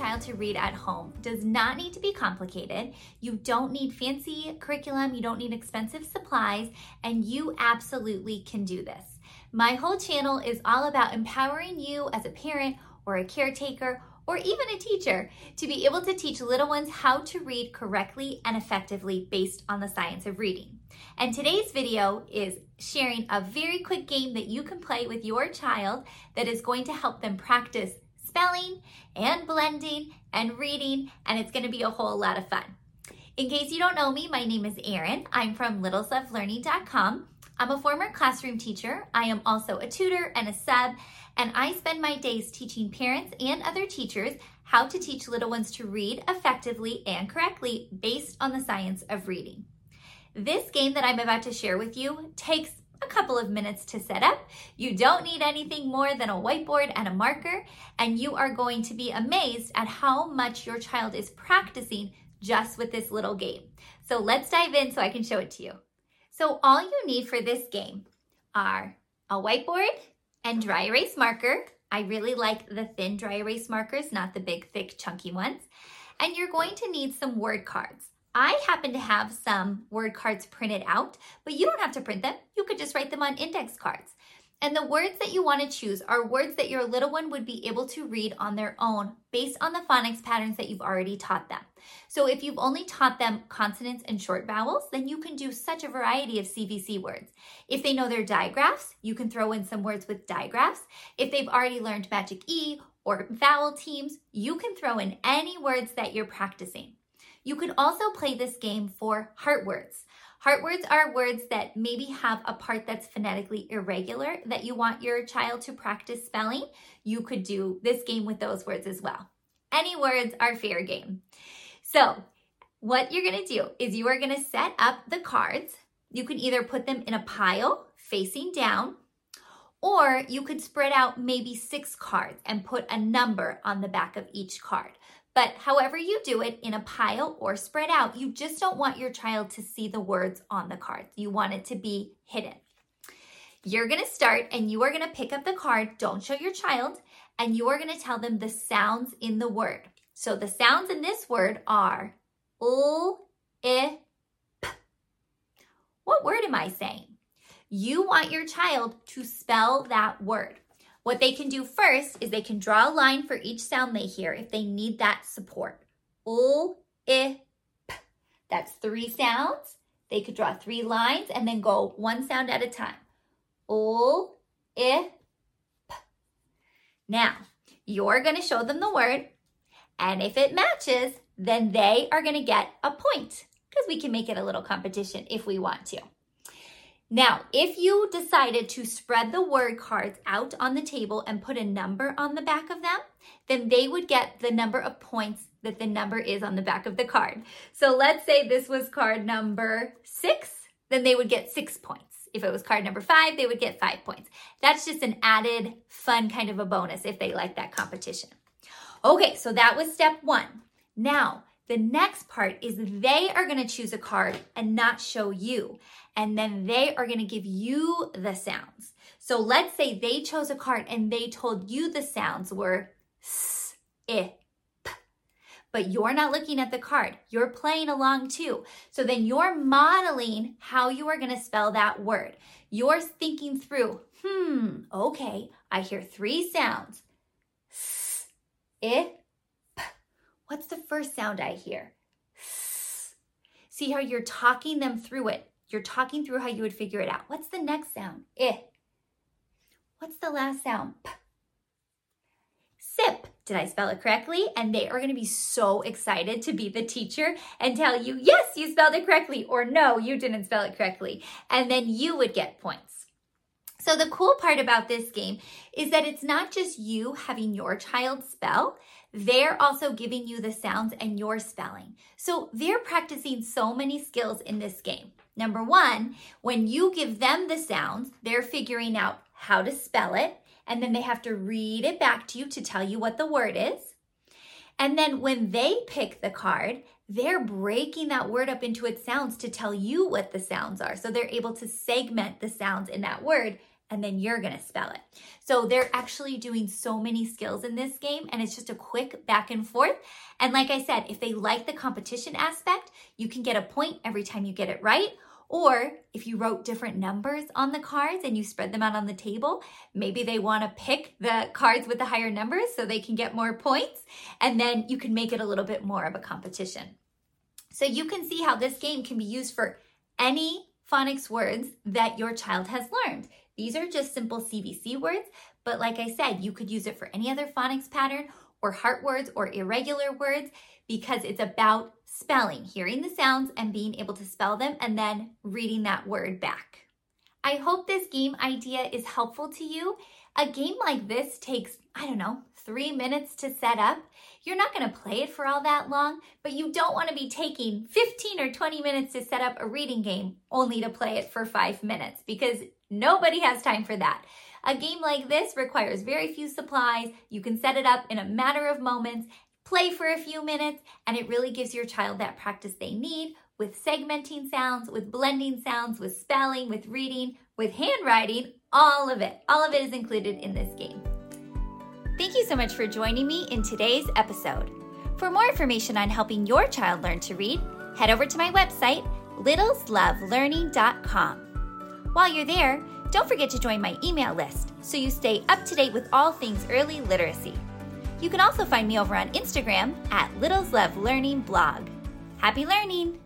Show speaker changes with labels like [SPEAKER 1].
[SPEAKER 1] child to read at home does not need to be complicated. You don't need fancy curriculum, you don't need expensive supplies, and you absolutely can do this. My whole channel is all about empowering you as a parent or a caretaker or even a teacher to be able to teach little ones how to read correctly and effectively based on the science of reading. And today's video is sharing a very quick game that you can play with your child that is going to help them practice spelling and blending and reading, and it's gonna be a whole lot of fun. In case you don't know me, my name is Erin. I'm from littleslovelearning.com. I'm a former classroom teacher. I am also a tutor and a sub, and I spend my days teaching parents and other teachers how to teach little ones to read effectively and correctly based on the science of reading. This game that I'm about to share with you takes a couple of minutes to set up. You don't need anything more than a whiteboard and a marker, and you are going to be amazed at how much your child is practicing just with this little game. So let's dive in so I can show it to you. So all you need for this game are a whiteboard and dry erase marker. I really like the thin dry erase markers, not the big, thick, chunky ones. And you're going to need some word cards. I happen to have some word cards printed out, but you don't have to print them. You could just write them on index cards. And the words that you want to choose are words that your little one would be able to read on their own based on the phonics patterns that you've already taught them. So if you've only taught them consonants and short vowels, then you can do such a variety of CVC words. If they know their digraphs, you can throw in some words with digraphs. If they've already learned Magic E or vowel teams, you can throw in any words that you're practicing. You can also play this game for heart words. Heart words are words that maybe have a part that's phonetically irregular that you want your child to practice spelling. You could do this game with those words as well. Any words are fair game. So, what you're gonna do is you are gonna set up the cards. You can either put them in a pile facing down, or you could spread out maybe six cards and put a number on the back of each card. But however you do it, in a pile or spread out, you just don't want your child to see the words on the cards. You want it to be hidden. You're gonna start and you are gonna pick up the card, don't show your child, and you are gonna tell them the sounds in the word. So the sounds in this word are l, i, p. What word am I saying? You want your child to spell that word. What they can do first is they can draw a line for each sound they hear if they need that support. U, I, p. That's three sounds. They could draw three lines and then go one sound at a time. U, I, p. Now, you're going to show them the word, and if it matches, then they are going to get a point because we can make it a little competition if we want to. Now, if you decided to spread the word cards out on the table and put a number on the back of them, then they would get the number of points that the number is on the back of the card. So let's say this was card number six, then they would get six points. If it was card number five, they would get five points. That's just an added fun kind of a bonus if they like that competition. Okay, so that was step one. Now, the next part is they are going to choose a card and not show you. And then they are going to give you the sounds. So let's say they chose a card and they told you the sounds were s, i, p. But you're not looking at the card. You're playing along too. So then you're modeling how you are going to spell that word. You're thinking through, hmm, okay, I hear three sounds. S, i, What's the first sound I hear? See how you're talking them through it. You're talking through how you would figure it out. What's the next sound? Eh. What's the last sound? P. Sip. Did I spell it correctly? And they are going to be so excited to be the teacher and tell you, yes, you spelled it correctly, or no, you didn't spell it correctly. And then you would get points. So the cool part about this game is that it's not just you having your child spell, they're also giving you the sounds and your spelling. So they're practicing so many skills in this game. Number one, when you give them the sounds, they're figuring out how to spell it, and then they have to read it back to you to tell you what the word is. And then when they pick the card, they're breaking that word up into its sounds to tell you what the sounds are. So they're able to segment the sounds in that word and then you're gonna spell it. So they're actually doing so many skills in this game, and it's just a quick back and forth. And like I said, if they like the competition aspect, you can get a point every time you get it right. Or if you wrote different numbers on the cards and you spread them out on the table, maybe they want to pick the cards with the higher numbers so they can get more points. And then you can make it a little bit more of a competition. So you can see how this game can be used for any phonics words that your child has learned. These are just simple CVC words, but like I said, you could use it for any other phonics pattern or heart words or irregular words because it's about spelling, hearing the sounds and being able to spell them and then reading that word back. I hope this game idea is helpful to you. A game like this takes, I don't know, three minutes to set up. You're not going to play it for all that long, but you don't want to be taking 15 or 20 minutes to set up a reading game only to play it for five minutes because Nobody has time for that. A game like this requires very few supplies. You can set it up in a matter of moments, play for a few minutes, and it really gives your child that practice they need with segmenting sounds, with blending sounds, with spelling, with reading, with handwriting, all of it. All of it is included in this game. Thank you so much for joining me in today's episode. For more information on helping your child learn to read, head over to my website, littleslovelearning.com. While you're there, don't forget to join my email list so you stay up to date with all things early literacy. You can also find me over on Instagram at Littles Love Learning Blog. Happy learning!